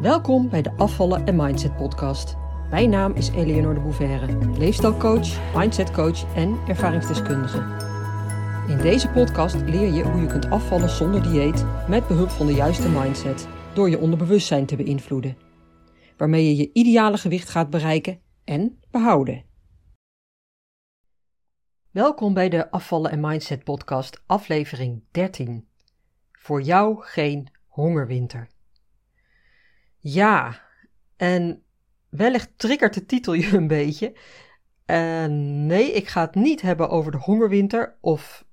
Welkom bij de Afvallen en Mindset podcast. Mijn naam is Eleonore de Bouverre, leefstijlcoach, mindsetcoach en ervaringsdeskundige. In deze podcast leer je hoe je kunt afvallen zonder dieet met behulp van de juiste mindset door je onderbewustzijn te beïnvloeden, waarmee je je ideale gewicht gaat bereiken en behouden. Welkom bij de Afvallen en Mindset podcast, aflevering 13. Voor jou geen hongerwinter. Ja, en wellicht triggert de titel je een beetje. Uh, nee, ik ga het niet hebben over de hongerwinter. Of,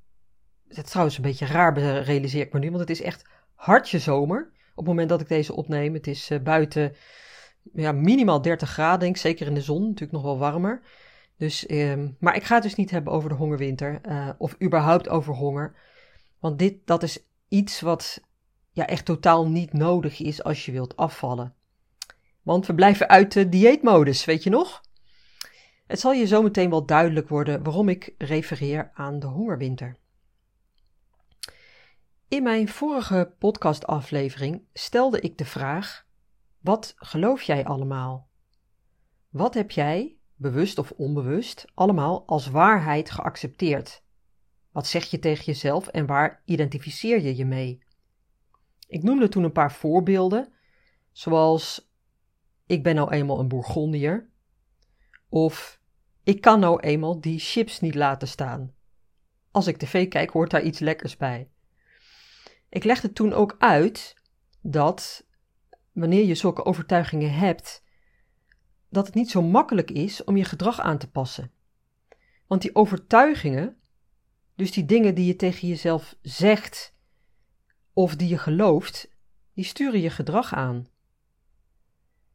het is trouwens een beetje raar, realiseer ik me nu, want het is echt hartje zomer. Op het moment dat ik deze opneem. Het is uh, buiten ja, minimaal 30 graden, denk ik. Zeker in de zon, natuurlijk nog wel warmer. Dus, uh, maar ik ga het dus niet hebben over de hongerwinter. Uh, of überhaupt over honger. Want dit, dat is iets wat ja, echt totaal niet nodig is als je wilt afvallen. Want we blijven uit de dieetmodus, weet je nog? Het zal je zometeen wel duidelijk worden waarom ik refereer aan de hongerwinter. In mijn vorige podcastaflevering stelde ik de vraag: wat geloof jij allemaal? Wat heb jij, bewust of onbewust, allemaal als waarheid geaccepteerd? Wat zeg je tegen jezelf en waar identificeer je je mee? Ik noemde toen een paar voorbeelden, zoals ik ben nou eenmaal een Bourgondier, of ik kan nou eenmaal die chips niet laten staan. Als ik tv kijk, hoort daar iets lekkers bij. Ik legde toen ook uit dat wanneer je zulke overtuigingen hebt, dat het niet zo makkelijk is om je gedrag aan te passen. Want die overtuigingen, dus die dingen die je tegen jezelf zegt of die je gelooft, die sturen je gedrag aan.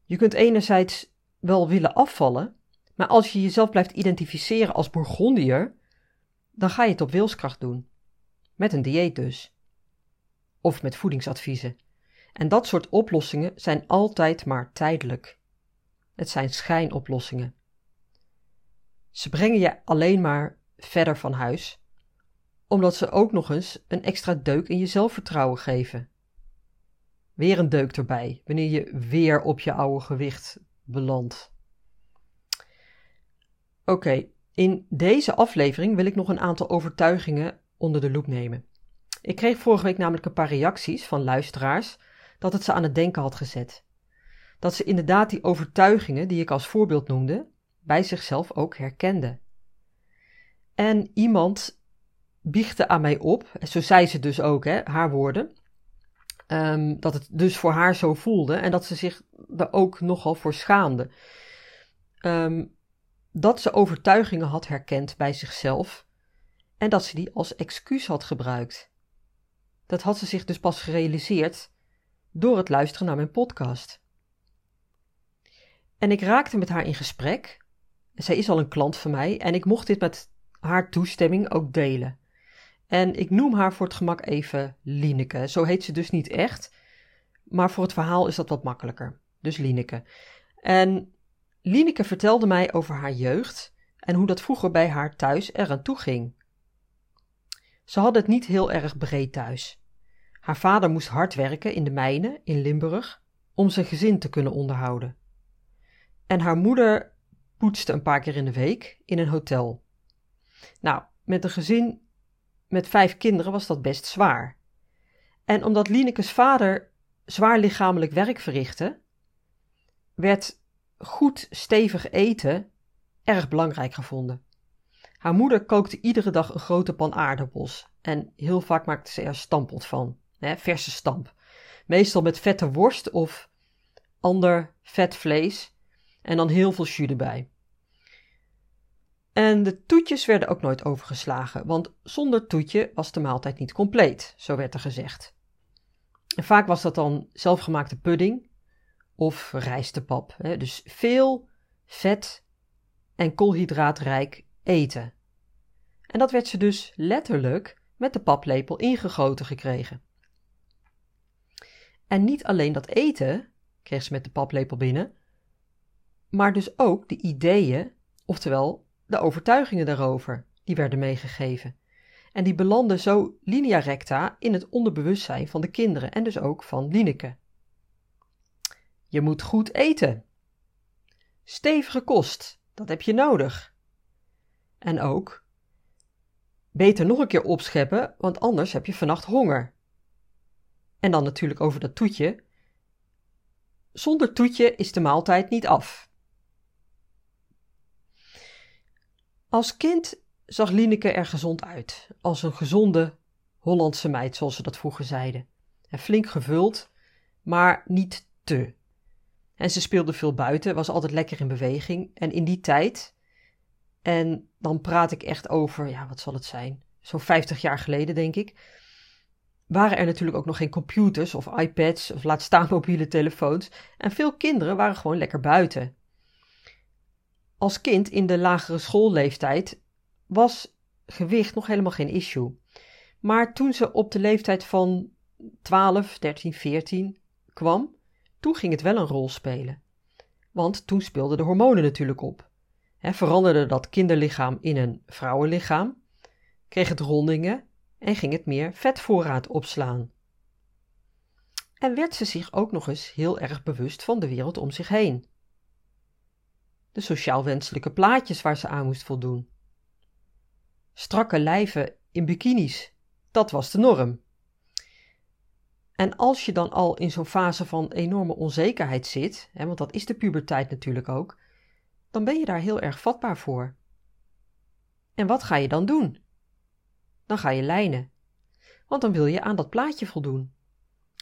Je kunt enerzijds wel willen afvallen, maar als je jezelf blijft identificeren als Bourgondier, dan ga je het op wilskracht doen. Met een dieet dus. Of met voedingsadviezen. En dat soort oplossingen zijn altijd maar tijdelijk. Het zijn schijnoplossingen. Ze brengen je alleen maar verder van huis omdat ze ook nog eens een extra deuk in je zelfvertrouwen geven. Weer een deuk erbij, wanneer je weer op je oude gewicht belandt. Oké, in deze aflevering wil ik nog een aantal overtuigingen onder de loep nemen. Ik kreeg vorige week namelijk een paar reacties van luisteraars dat het ze aan het denken had gezet. Dat ze inderdaad die overtuigingen die ik als voorbeeld noemde, bij zichzelf ook herkenden. En iemand biechte aan mij op, zo zei ze dus ook, hè, haar woorden, um, dat het dus voor haar zo voelde en dat ze zich er ook nogal voor schaamde. Um, dat ze overtuigingen had herkend bij zichzelf en dat ze die als excuus had gebruikt. Dat had ze zich dus pas gerealiseerd door het luisteren naar mijn podcast. En ik raakte met haar in gesprek. Zij is al een klant van mij en ik mocht dit met haar toestemming ook delen. En ik noem haar voor het gemak even Lineke. Zo heet ze dus niet echt. Maar voor het verhaal is dat wat makkelijker. Dus Lineke. En Lineke vertelde mij over haar jeugd en hoe dat vroeger bij haar thuis eraan toe ging. Ze had het niet heel erg breed thuis. Haar vader moest hard werken in de mijnen in Limburg om zijn gezin te kunnen onderhouden. En haar moeder poetste een paar keer in de week in een hotel. Nou, met een gezin met vijf kinderen was dat best zwaar. En omdat Linekes vader zwaar lichamelijk werk verrichtte, werd goed stevig eten erg belangrijk gevonden. Haar moeder kookte iedere dag een grote pan aardappels en heel vaak maakte ze er stampot van, hè, verse stamp. Meestal met vette worst of ander vet vlees en dan heel veel jus erbij. En de toetjes werden ook nooit overgeslagen, want zonder toetje was de maaltijd niet compleet, zo werd er gezegd. En vaak was dat dan zelfgemaakte pudding of rijstepap, hè, dus veel vet en koolhydraatrijk eten. En dat werd ze dus letterlijk met de paplepel ingegoten gekregen. En niet alleen dat eten kreeg ze met de paplepel binnen, maar dus ook de ideeën, oftewel de overtuigingen daarover, die werden meegegeven. En die belanden zo linea recta in het onderbewustzijn van de kinderen en dus ook van Lineke. Je moet goed eten. Stevige kost, dat heb je nodig. En ook, beter nog een keer opscheppen, want anders heb je vannacht honger. En dan natuurlijk over dat toetje. Zonder toetje is de maaltijd niet af. Als kind zag Lineke er gezond uit, als een gezonde Hollandse meid, zoals ze dat vroeger zeiden. En flink gevuld, maar niet te. En ze speelde veel buiten, was altijd lekker in beweging. En in die tijd, en dan praat ik echt over, ja, wat zal het zijn? Zo'n 50 jaar geleden, denk ik. Waren er natuurlijk ook nog geen computers of iPads of laat staan mobiele telefoons. En veel kinderen waren gewoon lekker buiten. Als kind in de lagere schoolleeftijd was gewicht nog helemaal geen issue. Maar toen ze op de leeftijd van 12, 13, 14 kwam, toen ging het wel een rol spelen. Want toen speelden de hormonen natuurlijk op. He, veranderde dat kinderlichaam in een vrouwenlichaam, kreeg het rondingen en ging het meer vetvoorraad opslaan. En werd ze zich ook nog eens heel erg bewust van de wereld om zich heen. De sociaal wenselijke plaatjes waar ze aan moest voldoen. Strakke lijven in bikinis, dat was de norm. En als je dan al in zo'n fase van enorme onzekerheid zit, hè, want dat is de puberteit natuurlijk ook, dan ben je daar heel erg vatbaar voor. En wat ga je dan doen? Dan ga je lijnen. Want dan wil je aan dat plaatje voldoen.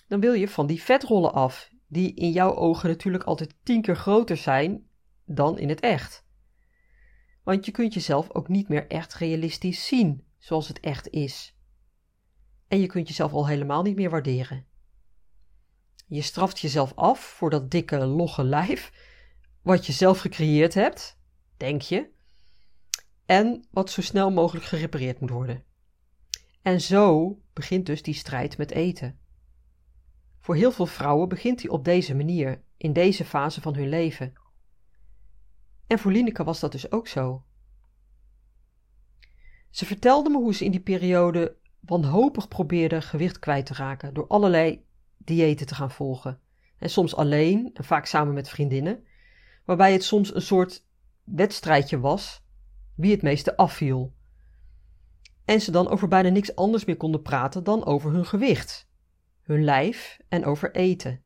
Dan wil je van die vetrollen af, die in jouw ogen natuurlijk altijd tien keer groter zijn dan in het echt. Want je kunt jezelf ook niet meer echt realistisch zien zoals het echt is. En je kunt jezelf al helemaal niet meer waarderen. Je straft jezelf af voor dat dikke, logge lijf, wat je zelf gecreëerd hebt, denk je, en wat zo snel mogelijk gerepareerd moet worden. En zo begint dus die strijd met eten. Voor heel veel vrouwen begint die op deze manier, in deze fase van hun leven. En voor Lineke was dat dus ook zo. Ze vertelde me hoe ze in die periode wanhopig probeerde gewicht kwijt te raken door allerlei diëten te gaan volgen. En soms alleen en vaak samen met vriendinnen, waarbij het soms een soort wedstrijdje was wie het meeste afviel. En ze dan over bijna niks anders meer konden praten dan over hun gewicht, hun lijf en over eten.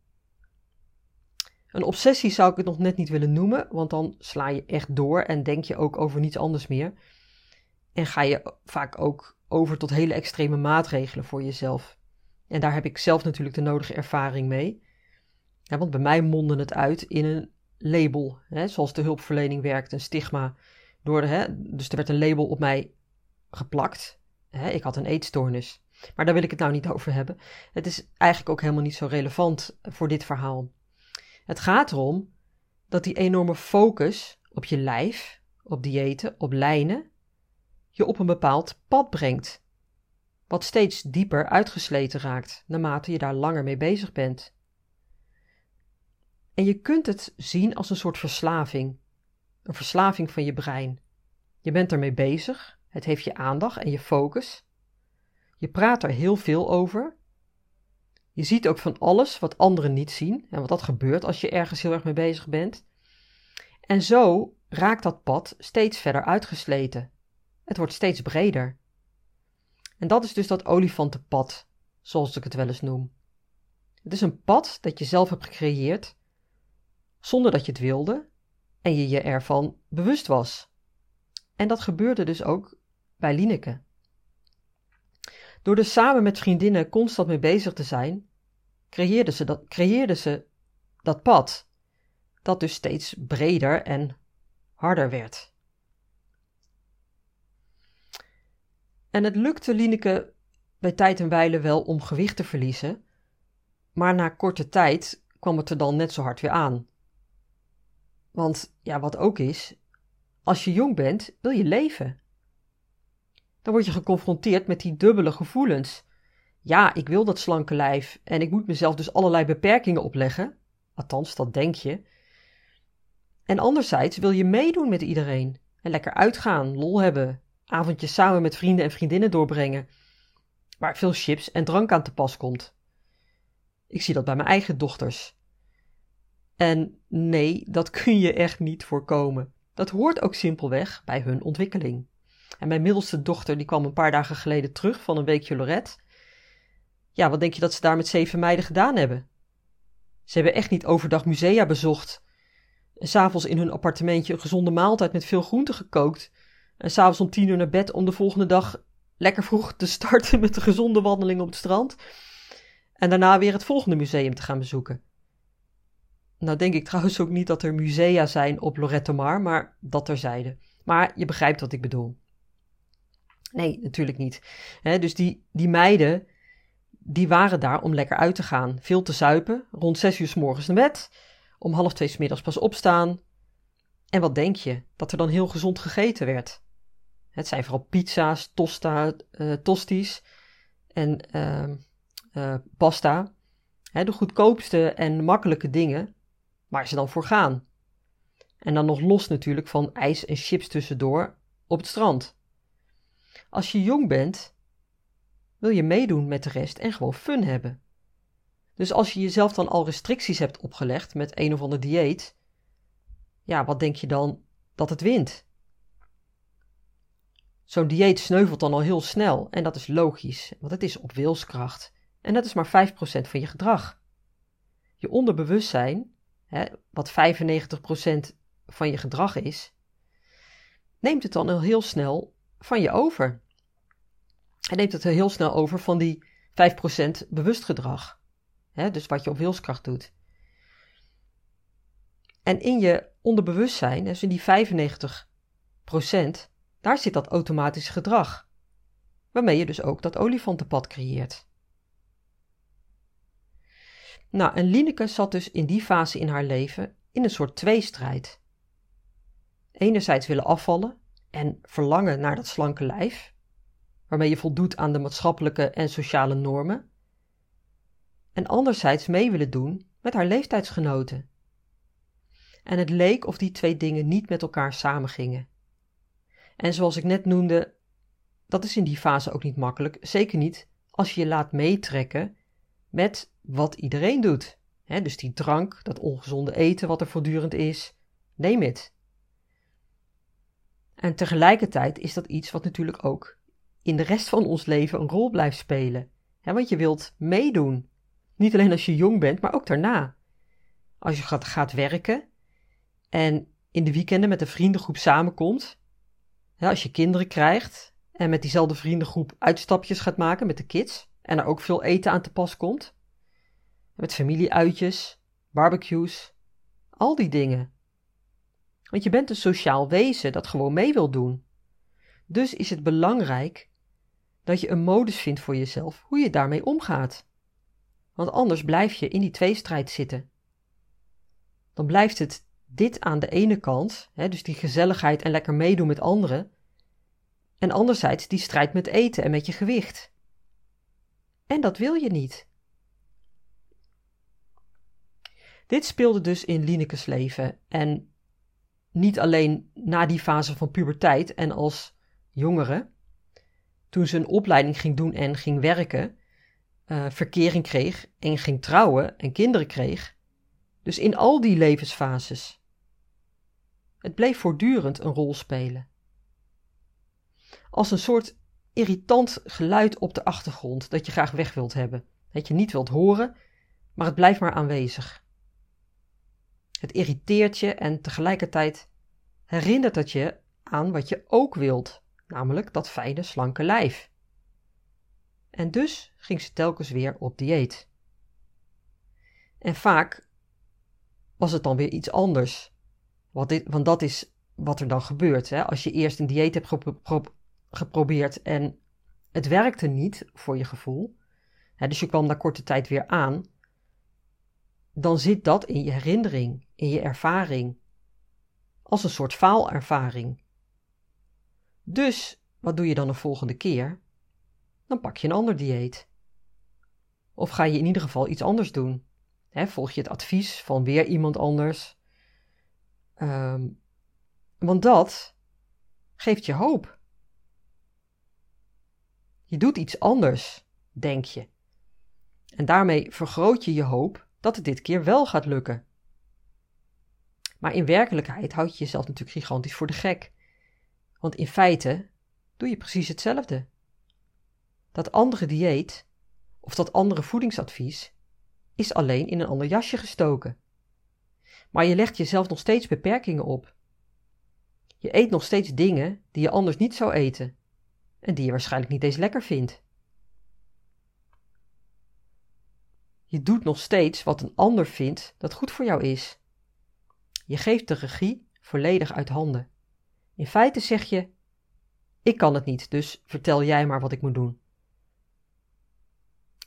Een obsessie zou ik het nog net niet willen noemen, want dan sla je echt door en denk je ook over niets anders meer. En ga je vaak ook over tot hele extreme maatregelen voor jezelf. En daar heb ik zelf natuurlijk de nodige ervaring mee. Ja, want bij mij mondde het uit in een label, hè, zoals de hulpverlening werkt, een stigma. Door hè, dus er werd een label op mij geplakt. Hè, ik had een eetstoornis. Maar daar wil ik het nou niet over hebben. Het is eigenlijk ook helemaal niet zo relevant voor dit verhaal. Het gaat erom dat die enorme focus op je lijf, op diëten, op lijnen, je op een bepaald pad brengt wat steeds dieper uitgesleten raakt naarmate je daar langer mee bezig bent. En je kunt het zien als een soort verslaving, een verslaving van je brein. Je bent ermee bezig, het heeft je aandacht en je focus. Je praat er heel veel over. Je ziet ook van alles wat anderen niet zien en wat dat gebeurt als je ergens heel erg mee bezig bent. En zo raakt dat pad steeds verder uitgesleten. Het wordt steeds breder. En dat is dus dat olifantenpad, zoals ik het wel eens noem. Het is een pad dat je zelf hebt gecreëerd, zonder dat je het wilde en je je ervan bewust was. En dat gebeurde dus ook bij Lineke. Door er samen met vriendinnen constant mee bezig te zijn, creëerde ze dat, ze dat pad, dat dus steeds breder en harder werd. En het lukte Lineke bij tijd en wijle wel om gewicht te verliezen, maar na korte tijd kwam het er dan net zo hard weer aan. Want ja, wat ook is, als je jong bent, wil je leven. Dan word je geconfronteerd met die dubbele gevoelens. Ja, ik wil dat slanke lijf en ik moet mezelf dus allerlei beperkingen opleggen. Althans, dat denk je. En anderzijds wil je meedoen met iedereen en lekker uitgaan, lol hebben, avondjes samen met vrienden en vriendinnen doorbrengen, waar veel chips en drank aan te pas komt. Ik zie dat bij mijn eigen dochters. En nee, dat kun je echt niet voorkomen. Dat hoort ook simpelweg bij hun ontwikkeling. En mijn middelste dochter die kwam een paar dagen geleden terug van een weekje Lorette. Ja, wat denk je dat ze daar met zeven meiden gedaan hebben? Ze hebben echt niet overdag musea bezocht. En s'avonds in hun appartementje een gezonde maaltijd met veel groenten gekookt. En s'avonds om tien uur naar bed om de volgende dag lekker vroeg te starten met de gezonde wandeling op het strand. En daarna weer het volgende museum te gaan bezoeken. Nou denk ik trouwens ook niet dat er musea zijn op Lorette Mar, maar dat terzijde. Maar je begrijpt wat ik bedoel. Nee, natuurlijk niet. dus die, die meiden, die waren daar om lekker uit te gaan. Veel te zuipen, rond zes uur s morgens naar bed, om half twee s middags pas opstaan. En wat denk je? Dat er dan heel gezond gegeten werd. Het zijn vooral pizza's, tosta, uh, en uh, uh, pasta. de goedkoopste en makkelijke dingen waar ze dan voor gaan. En dan nog los natuurlijk van ijs en chips tussendoor op het strand. Als je jong bent, wil je meedoen met de rest en gewoon fun hebben. Dus als je jezelf dan al restricties hebt opgelegd met een of ander dieet, ja, wat denk je dan dat het wint? Zo'n dieet sneuvelt dan al heel snel en dat is logisch, want het is op wilskracht. En dat is maar 5% van je gedrag. Je onderbewustzijn, hè, wat 95% van je gedrag is, neemt het dan al heel snel van je over. Hij neemt het heel snel over van die 5% bewust gedrag. Hè, dus wat je op wilskracht doet. En in je onderbewustzijn, dus in die 95%, daar zit dat automatisch gedrag. Waarmee je dus ook dat olifantenpad creëert. Nou, en Lineke zat dus in die fase in haar leven in een soort tweestrijd. Enerzijds willen afvallen en verlangen naar dat slanke lijf, waarmee je voldoet aan de maatschappelijke en sociale normen. En anderzijds mee willen doen met haar leeftijdsgenoten. En het leek of die twee dingen niet met elkaar samengingen. En zoals ik net noemde, dat is in die fase ook niet makkelijk, zeker niet als je je laat meetrekken met wat iedereen doet. dus die drank, dat ongezonde eten wat er voortdurend is, neem het. En tegelijkertijd is dat iets wat natuurlijk ook in de rest van ons leven een rol blijft spelen. want je wilt meedoen. Niet alleen als je jong bent, maar ook daarna. Als je gaat, gaat werken en in de weekenden met een vriendengroep samenkomt. als je kinderen krijgt en met diezelfde vriendengroep uitstapjes gaat maken met de kids. En er ook veel eten aan te pas komt. Met familieuitjes, barbecues, al die dingen. Want je bent een sociaal wezen dat gewoon mee wil doen. Dus is het belangrijk dat je een modus vindt voor jezelf hoe je daarmee omgaat. Want anders blijf je in die tweestrijd zitten. Dan blijft het dit aan de ene kant, hè, dus die gezelligheid en lekker meedoen met anderen, en anderzijds die strijd met eten en met je gewicht. En dat wil je niet. Dit speelde dus in Linekes leven en niet alleen na die fase van puberteit en als jongere, toen ze een opleiding ging doen en ging werken, uh, verkering kreeg en ging trouwen en kinderen kreeg. Dus in al die levensfases. Het bleef voortdurend een rol spelen. Als een soort irritant geluid op de achtergrond dat je graag weg wilt hebben, dat je niet wilt horen, maar het blijft maar aanwezig. Het irriteert je en tegelijkertijd herinnert het je aan wat je ook wilt, namelijk dat fijne, slanke lijf. En dus ging ze telkens weer op dieet. En vaak was het dan weer iets anders. Want, dit, want dat is wat er dan gebeurt. Hè? Als je eerst een dieet hebt geprobeerd en het werkte niet voor je gevoel, hè, dus je kwam na korte tijd weer aan, dan zit dat in je herinnering, in je ervaring, als een soort faalervaring. Dus wat doe je dan de volgende keer? Dan pak je een ander dieet. Of ga je in ieder geval iets anders doen? volg je het advies van weer iemand anders? Um, want dat geeft je hoop. Je doet iets anders, denk je. En daarmee vergroot je je hoop dat het dit keer wel gaat lukken. Maar in werkelijkheid houd je jezelf natuurlijk gigantisch voor de gek. Want in feite doe je precies hetzelfde. Dat andere dieet of dat andere voedingsadvies is alleen in een ander jasje gestoken. Maar je legt jezelf nog steeds beperkingen op. Je eet nog steeds dingen die je anders niet zou eten en die je waarschijnlijk niet eens lekker vindt. Je doet nog steeds wat een ander vindt dat goed voor jou is. Je geeft de regie volledig uit handen. In feite zeg je: Ik kan het niet, dus vertel jij maar wat ik moet doen.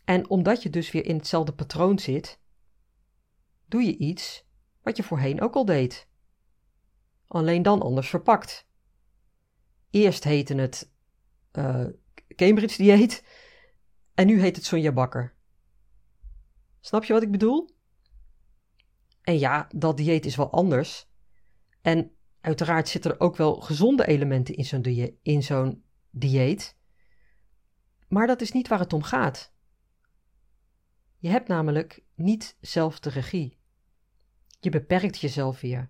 En omdat je dus weer in hetzelfde patroon zit, doe je iets wat je voorheen ook al deed. Alleen dan anders verpakt. Eerst heette het uh, Cambridge dieet en nu heet het Sonja Bakker. Snap je wat ik bedoel? En ja, dat dieet is wel anders. En uiteraard zitten er ook wel gezonde elementen in zo'n dieet. Maar dat is niet waar het om gaat. Je hebt namelijk niet zelf de regie. Je beperkt jezelf weer.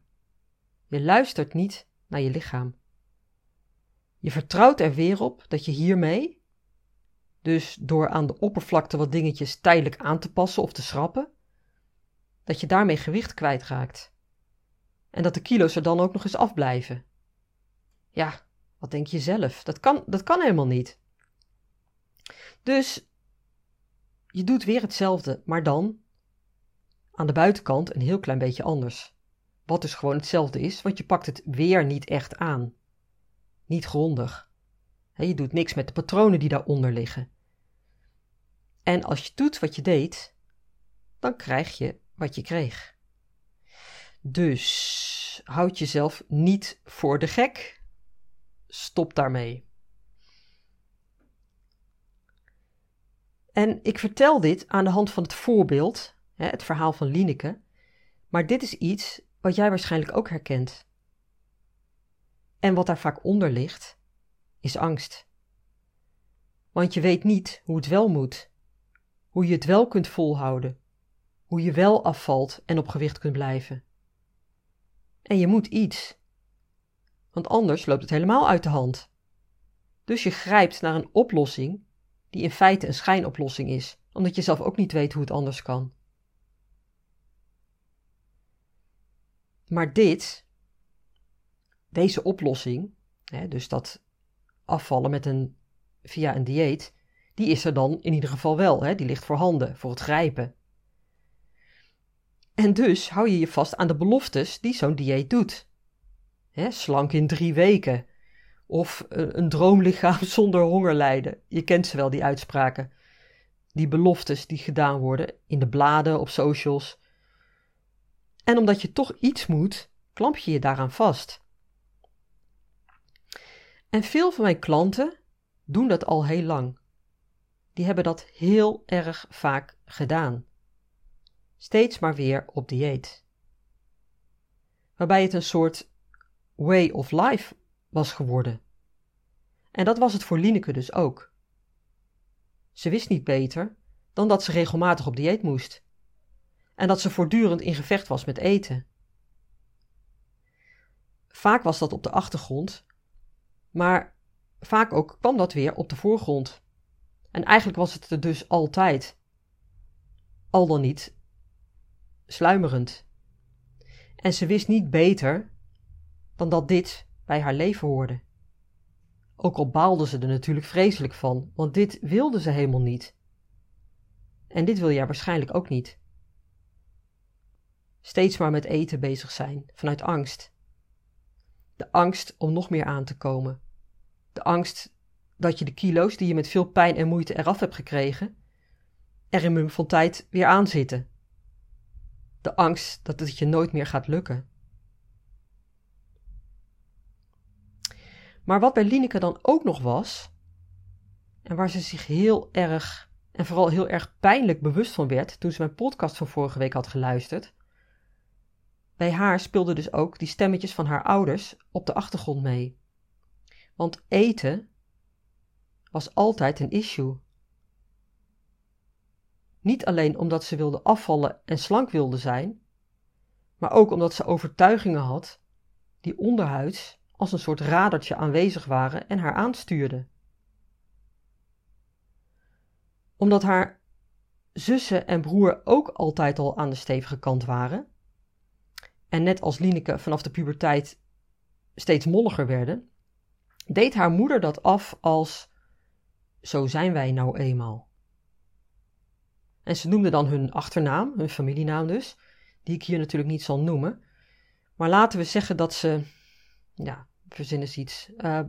Je luistert niet naar je lichaam. Je vertrouwt er weer op dat je hiermee, dus door aan de oppervlakte wat dingetjes tijdelijk aan te passen of te schrappen, dat je daarmee gewicht kwijtraakt. En dat de kilo's er dan ook nog eens afblijven. Ja, wat denk je zelf? Dat kan, dat kan helemaal niet. Dus je doet weer hetzelfde, maar dan aan de buitenkant een heel klein beetje anders. Wat dus gewoon hetzelfde is, want je pakt het weer niet echt aan. Niet grondig. Je doet niks met de patronen die daaronder liggen. En als je doet wat je deed, dan krijg je wat je kreeg. Dus houd jezelf niet voor de gek. Stop daarmee. En ik vertel dit aan de hand van het voorbeeld, het verhaal van Lineke, maar dit is iets wat jij waarschijnlijk ook herkent. En wat daar vaak onder ligt, is angst. Want je weet niet hoe het wel moet, hoe je het wel kunt volhouden, hoe je wel afvalt en op gewicht kunt blijven. En je moet iets, want anders loopt het helemaal uit de hand. Dus je grijpt naar een oplossing die in feite een schijnoplossing is, omdat je zelf ook niet weet hoe het anders kan. Maar dit, deze oplossing, hè, dus dat afvallen met een, via een dieet, die is er dan in ieder geval wel. Hè, die ligt voor handen, voor het grijpen. En dus hou je je vast aan de beloftes die zo'n dieet doet. Slank in drie weken. Of een droomlichaam zonder honger lijden. Je kent ze wel, die uitspraken. Die beloftes die gedaan worden in de bladen, op socials. En omdat je toch iets moet, klamp je je daaraan vast. En veel van mijn klanten doen dat al heel lang. Die hebben dat heel erg vaak gedaan. Steeds maar weer op dieet. Waarbij het een soort way of life was geworden. En dat was het voor Lineke dus ook. Ze wist niet beter dan dat ze regelmatig op dieet moest. En dat ze voortdurend in gevecht was met eten. Vaak was dat op de achtergrond, maar vaak ook kwam dat weer op de voorgrond. En eigenlijk was het er dus altijd. Al dan niet sluimerend. En ze wist niet beter dan dat dit bij haar leven hoorde. Ook al baalde ze er natuurlijk vreselijk van, want dit wilde ze helemaal niet. En dit wil jij waarschijnlijk ook niet. Steeds maar met eten bezig zijn, vanuit angst. De angst om nog meer aan te komen. De angst dat je de kilo's die je met veel pijn en moeite eraf hebt gekregen, er in mum van tijd weer aan zitten. De angst dat het je nooit meer gaat lukken. Maar wat bij Lineke dan ook nog was, en waar ze zich heel erg en vooral heel erg pijnlijk bewust van werd toen ze mijn podcast van vorige week had geluisterd, bij haar speelden dus ook die stemmetjes van haar ouders op de achtergrond mee. Want eten was altijd een issue. Niet alleen omdat ze wilde afvallen en slank wilde zijn, maar ook omdat ze overtuigingen had die onderhuids als een soort radertje aanwezig waren en haar aanstuurden. Omdat haar zussen en broer ook altijd al aan de stevige kant waren, en net als Lineke vanaf de puberteit steeds molliger werden, deed haar moeder dat af als: Zo zijn wij nou eenmaal. En ze noemde dan hun achternaam, hun familienaam dus, die ik hier natuurlijk niet zal noemen. Maar laten we zeggen dat ze, ja, verzinnen ze iets, uh,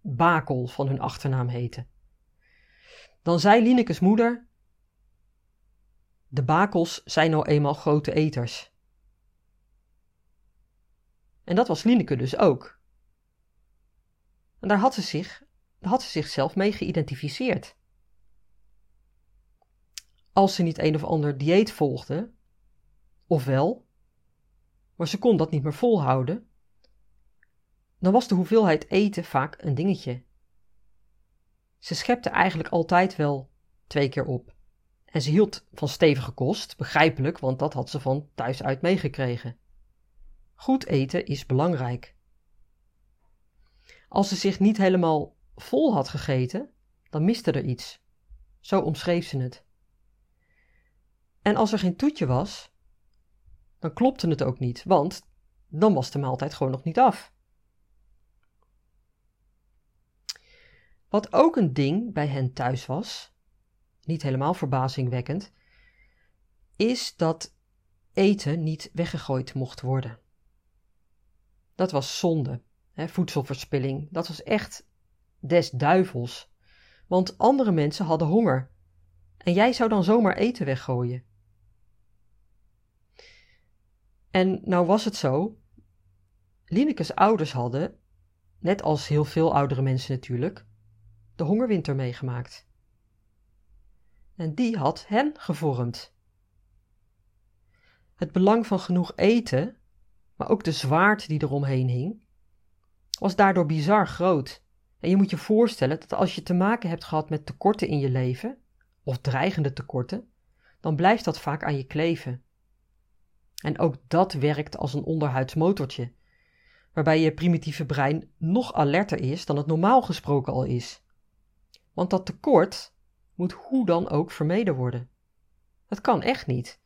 Bakel van hun achternaam heten. Dan zei Linekes moeder: De Bakels zijn nou eenmaal grote eters. En dat was Lineke dus ook. En daar had ze, zich, daar had ze zichzelf mee geïdentificeerd. Als ze niet een of ander dieet volgde, of wel, maar ze kon dat niet meer volhouden, dan was de hoeveelheid eten vaak een dingetje. Ze schepte eigenlijk altijd wel twee keer op. En ze hield van stevige kost, begrijpelijk, want dat had ze van thuis uit meegekregen. Goed eten is belangrijk. Als ze zich niet helemaal vol had gegeten, dan miste er iets. Zo omschreef ze het. En als er geen toetje was, dan klopte het ook niet, want dan was de maaltijd gewoon nog niet af. Wat ook een ding bij hen thuis was, niet helemaal verbazingwekkend, is dat eten niet weggegooid mocht worden. Dat was zonde, hè, voedselverspilling. Dat was echt des duivels. Want andere mensen hadden honger. En jij zou dan zomaar eten weggooien. En nou was het zo, Linekes ouders hadden, net als heel veel oudere mensen natuurlijk, de hongerwinter meegemaakt. En die had hen gevormd. Het belang van genoeg eten, maar ook de zwaarte die eromheen hing, was daardoor bizar groot. En je moet je voorstellen dat als je te maken hebt gehad met tekorten in je leven, of dreigende tekorten, dan blijft dat vaak aan je kleven. En ook dat werkt als een onderhuids motortje, waarbij je primitieve brein nog alerter is dan het normaal gesproken al is. Want dat tekort moet hoe dan ook vermeden worden. Dat kan echt niet.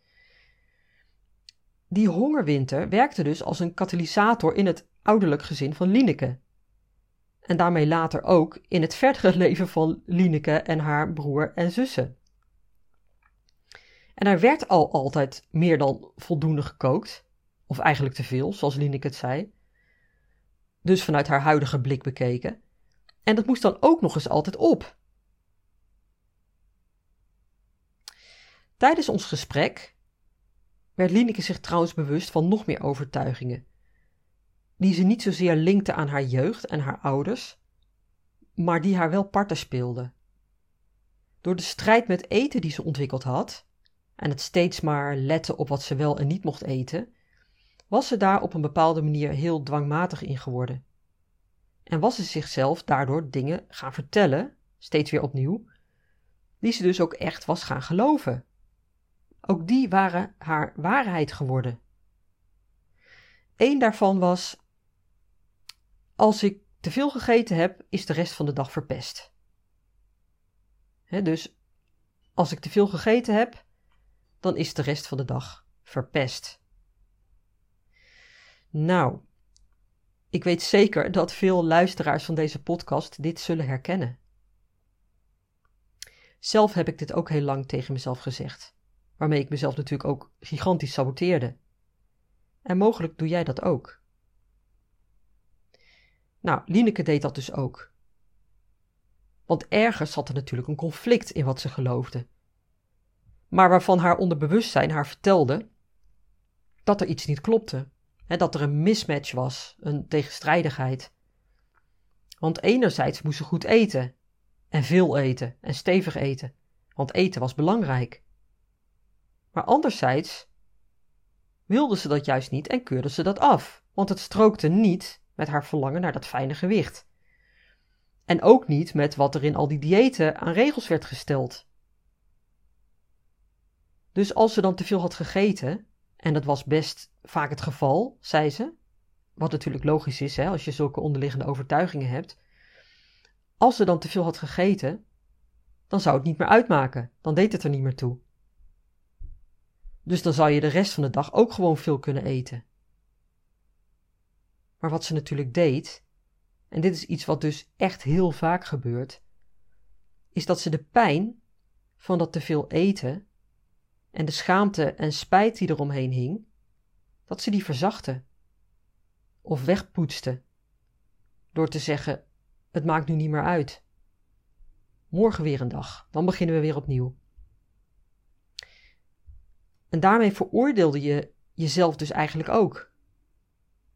Die hongerwinter werkte dus als een katalysator in het ouderlijk gezin van Lineke. En daarmee later ook in het verdere leven van Lineke en haar broer en zussen. En er werd al altijd meer dan voldoende gekookt, of eigenlijk te veel, zoals Lineke het zei. Dus vanuit haar huidige blik bekeken. En dat moest dan ook nog eens altijd op. Tijdens ons gesprek werd Lineke zich trouwens bewust van nog meer overtuigingen, die ze niet zozeer linkte aan haar jeugd en haar ouders, maar die haar wel parten speelden. Door de strijd met eten die ze ontwikkeld had, en het steeds maar letten op wat ze wel en niet mocht eten, was ze daar op een bepaalde manier heel dwangmatig in geworden. En was ze zichzelf daardoor dingen gaan vertellen, steeds weer opnieuw, die ze dus ook echt was gaan geloven. Ook die waren haar waarheid geworden. Eén daarvan was: Als ik te veel gegeten heb, is de rest van de dag verpest. dus als ik te veel gegeten heb, dan is de rest van de dag verpest. Nou, ik weet zeker dat veel luisteraars van deze podcast dit zullen herkennen. Zelf heb ik dit ook heel lang tegen mezelf gezegd, waarmee ik mezelf natuurlijk ook gigantisch saboteerde. En mogelijk doe jij dat ook. Nou, Lineke deed dat dus ook. Want ergens zat er natuurlijk een conflict in wat ze geloofde maar waarvan haar onderbewustzijn haar vertelde dat er iets niet klopte. Hè, dat er een mismatch was, een tegenstrijdigheid. Want enerzijds moest ze goed eten, en veel eten, en stevig eten, want eten was belangrijk. Maar anderzijds wilde ze dat juist niet en keurde ze dat af, want het strookte niet met haar verlangen naar dat fijne gewicht. En ook niet met wat er in al die diëten aan regels werd gesteld. Dus als ze dan te veel had gegeten En dat was best vaak het geval, zei ze. Wat natuurlijk logisch is hè, als je zulke onderliggende overtuigingen hebt. Als ze dan te veel had gegeten, dan zou het niet meer uitmaken. Dan deed het er niet meer toe. Dus dan zou je de rest van de dag ook gewoon veel kunnen eten. Maar wat ze natuurlijk deed, en dit is iets wat dus echt heel vaak gebeurt, is dat ze de pijn van dat te veel eten en de schaamte en spijt die eromheen hing, dat ze die verzachten of wegpoetste door te zeggen: Het maakt nu niet meer uit. Morgen weer een dag, dan beginnen we weer opnieuw. En daarmee veroordeelde je jezelf dus eigenlijk ook.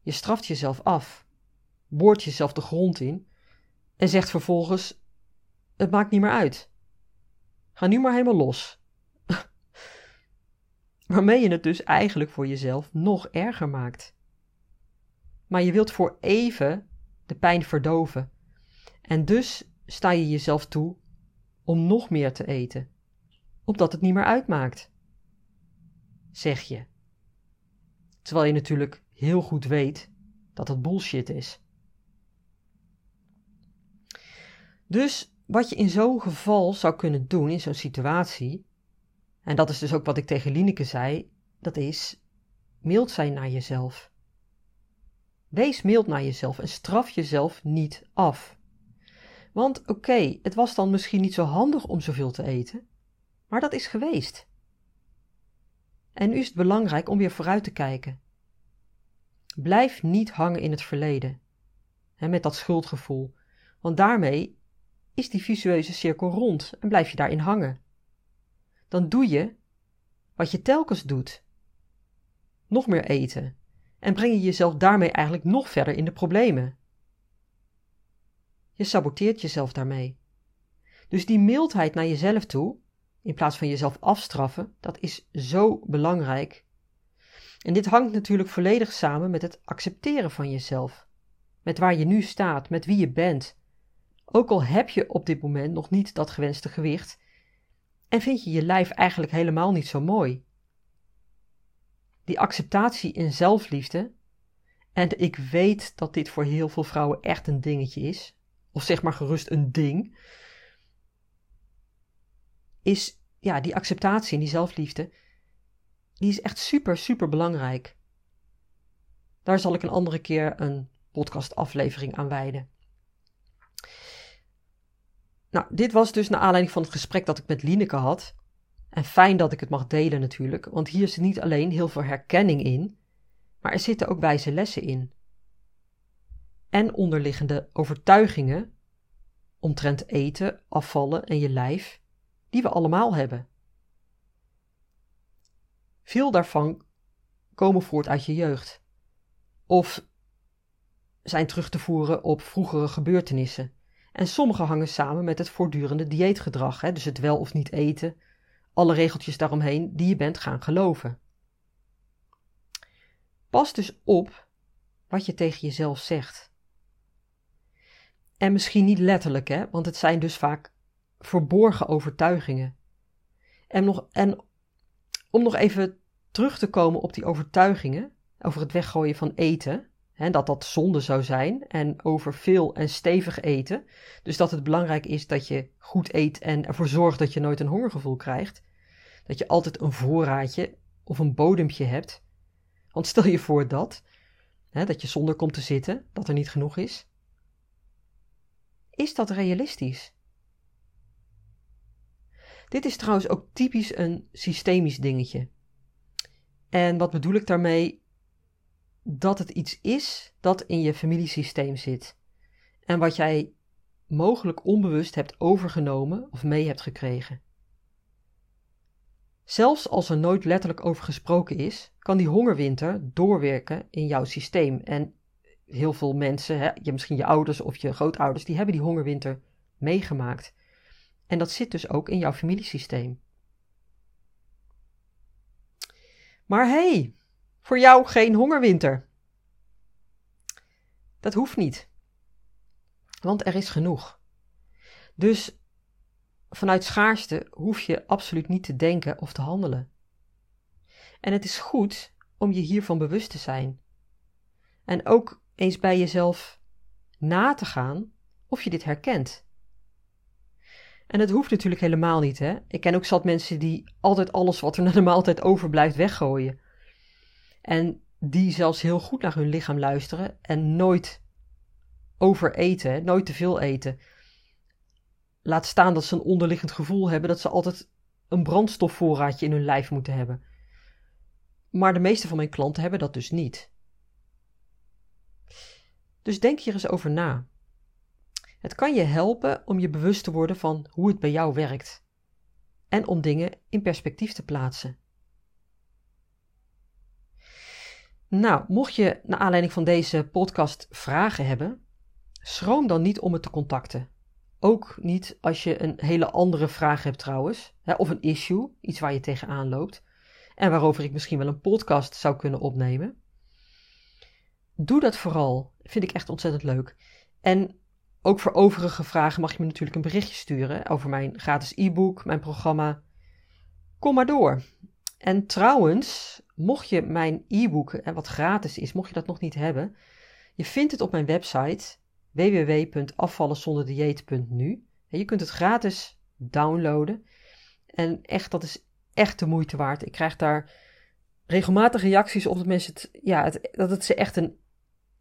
Je straft jezelf af, boort jezelf de grond in en zegt vervolgens: Het maakt niet meer uit. Ga nu maar helemaal los. Waarmee je het dus eigenlijk voor jezelf nog erger maakt. Maar je wilt voor even de pijn verdoven. En dus sta je jezelf toe om nog meer te eten, omdat het niet meer uitmaakt. Zeg je. Terwijl je natuurlijk heel goed weet dat het bullshit is. Dus wat je in zo'n geval zou kunnen doen, in zo'n situatie, en dat is dus ook wat ik tegen Lineke zei, dat is mild zijn naar jezelf. Wees mild naar jezelf en straf jezelf niet af. Want oké, het was dan misschien niet zo handig om zoveel te eten, maar dat is geweest. En nu is het belangrijk om weer vooruit te kijken. Blijf niet hangen in het verleden, hè, met dat schuldgevoel, want daarmee is die visueuze cirkel rond en blijf je daarin hangen. Dan doe je wat je telkens doet. Nog meer eten en breng je jezelf daarmee eigenlijk nog verder in de problemen. Je saboteert jezelf daarmee. Dus die mildheid naar jezelf toe, in plaats van jezelf afstraffen, dat is zo belangrijk. En dit hangt natuurlijk volledig samen met het accepteren van jezelf. Met waar je nu staat, met wie je bent. Ook al heb je op dit moment nog niet dat gewenste gewicht en vind je je lijf eigenlijk helemaal niet zo mooi. Die acceptatie in zelfliefde, en ik weet dat dit voor heel veel vrouwen echt een dingetje is, of zeg maar gerust een ding, is ja, die acceptatie en die zelfliefde, die is echt super, super belangrijk. Daar zal ik een andere keer een podcastaflevering aan wijden. Nou, dit was dus naar aanleiding van het gesprek dat ik met Lineke had. En fijn dat ik het mag delen natuurlijk, want hier zit niet alleen heel veel herkenning in, maar er zitten ook wijze lessen in. En onderliggende overtuigingen omtrent eten, afvallen en je lijf, die we allemaal hebben. Veel daarvan komen voort uit je jeugd. Of zijn terug te voeren op vroegere gebeurtenissen. En sommige hangen samen met het voortdurende dieetgedrag, hè, dus het wel of niet eten, alle regeltjes daaromheen die je bent gaan geloven. Pas dus op wat je tegen jezelf zegt. En misschien niet letterlijk, hè, want het zijn dus vaak verborgen overtuigingen. En, nog, en om nog even terug te komen op die overtuigingen over het weggooien van eten, dat dat zonde zou zijn, en over veel en stevig eten, dus dat het belangrijk is dat je goed eet en ervoor zorgt dat je nooit een hongergevoel krijgt, dat je altijd een voorraadje of een bodempje hebt. Want stel je voor dat, dat je zonder komt te zitten, dat er niet genoeg is. Is dat realistisch? Dit is trouwens ook typisch een systemisch dingetje. En wat bedoel ik daarmee? Dat het iets is dat in je familiesysteem zit. En wat jij mogelijk onbewust hebt overgenomen of mee hebt gekregen. Zelfs als er nooit letterlijk over gesproken is, kan die hongerwinter doorwerken in jouw systeem. En heel veel mensen, hè, je, misschien je ouders of je grootouders, die hebben die hongerwinter meegemaakt. En dat zit dus ook in jouw familiesysteem. Maar hey, voor jou geen hongerwinter. Dat hoeft niet. Want er is genoeg. Dus vanuit schaarste hoef je absoluut niet te denken of te handelen. En het is goed om je hiervan bewust te zijn. En ook eens bij jezelf na te gaan of je dit herkent. En het hoeft natuurlijk helemaal niet, hè. Ik ken ook zat mensen die altijd alles wat er na de maaltijd overblijft weggooien. En die zelfs heel goed naar hun lichaam luisteren en nooit overeten, nooit te veel eten. Laat staan dat ze een onderliggend gevoel hebben dat ze altijd een brandstofvoorraadje in hun lijf moeten hebben. Maar de meeste van mijn klanten hebben dat dus niet. Dus denk hier eens over na. Het kan je helpen om je bewust te worden van hoe het bij jou werkt en om dingen in perspectief te plaatsen. Nou, mocht je naar aanleiding van deze podcast vragen hebben, schroom dan niet om me te contacten. Ook niet als je een hele andere vraag hebt trouwens, hè, of een issue, iets waar je tegenaan loopt, en waarover ik misschien wel een podcast zou kunnen opnemen. Doe dat vooral, vind ik echt ontzettend leuk. En ook voor overige vragen mag je me natuurlijk een berichtje sturen over mijn gratis e-book, mijn programma. Kom maar door. En trouwens, mocht je mijn e-book, wat gratis is, mocht je dat nog niet hebben, je vindt het op mijn website www.afvallenzonderdieet.nu. Je kunt het gratis downloaden. En echt, dat is echt de moeite waard. Ik krijg daar regelmatig reacties op dat mensen het, ja, dat het ze echt een,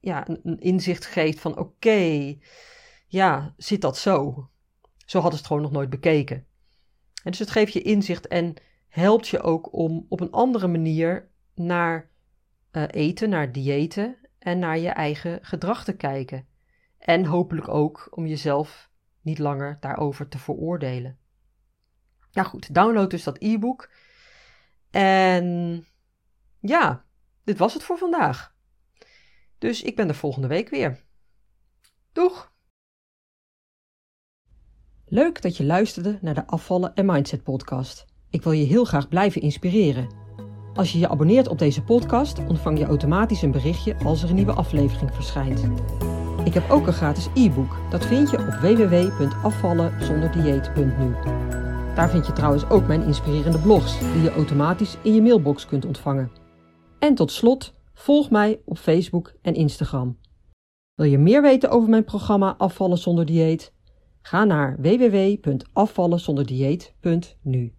ja, een inzicht geeft van oké, ja, zit dat zo? Zo hadden ze het gewoon nog nooit bekeken. En dus het geeft je inzicht en helpt je ook om op een andere manier naar uh, eten, naar diëten en naar je eigen gedrag te kijken. En hopelijk ook om jezelf niet langer daarover te veroordelen. Nou goed, download dus dat e-book. En ja, dit was het voor vandaag. Dus ik ben er volgende week weer. Doeg! Leuk dat je luisterde naar de Afvallen en Mindset podcast. Ik wil je heel graag blijven inspireren. Als je je abonneert op deze podcast, ontvang je automatisch een berichtje als er een nieuwe aflevering verschijnt. Ik heb ook een gratis e-book. Dat vind je op www.afvallenzonderdieet.nu. Daar vind je trouwens ook mijn inspirerende blogs, die je automatisch in je mailbox kunt ontvangen. En tot slot, volg mij op Facebook en Instagram. Wil je meer weten over mijn programma Afvallen zonder dieet? Ga naar www.afvallenzonderdieet.nu.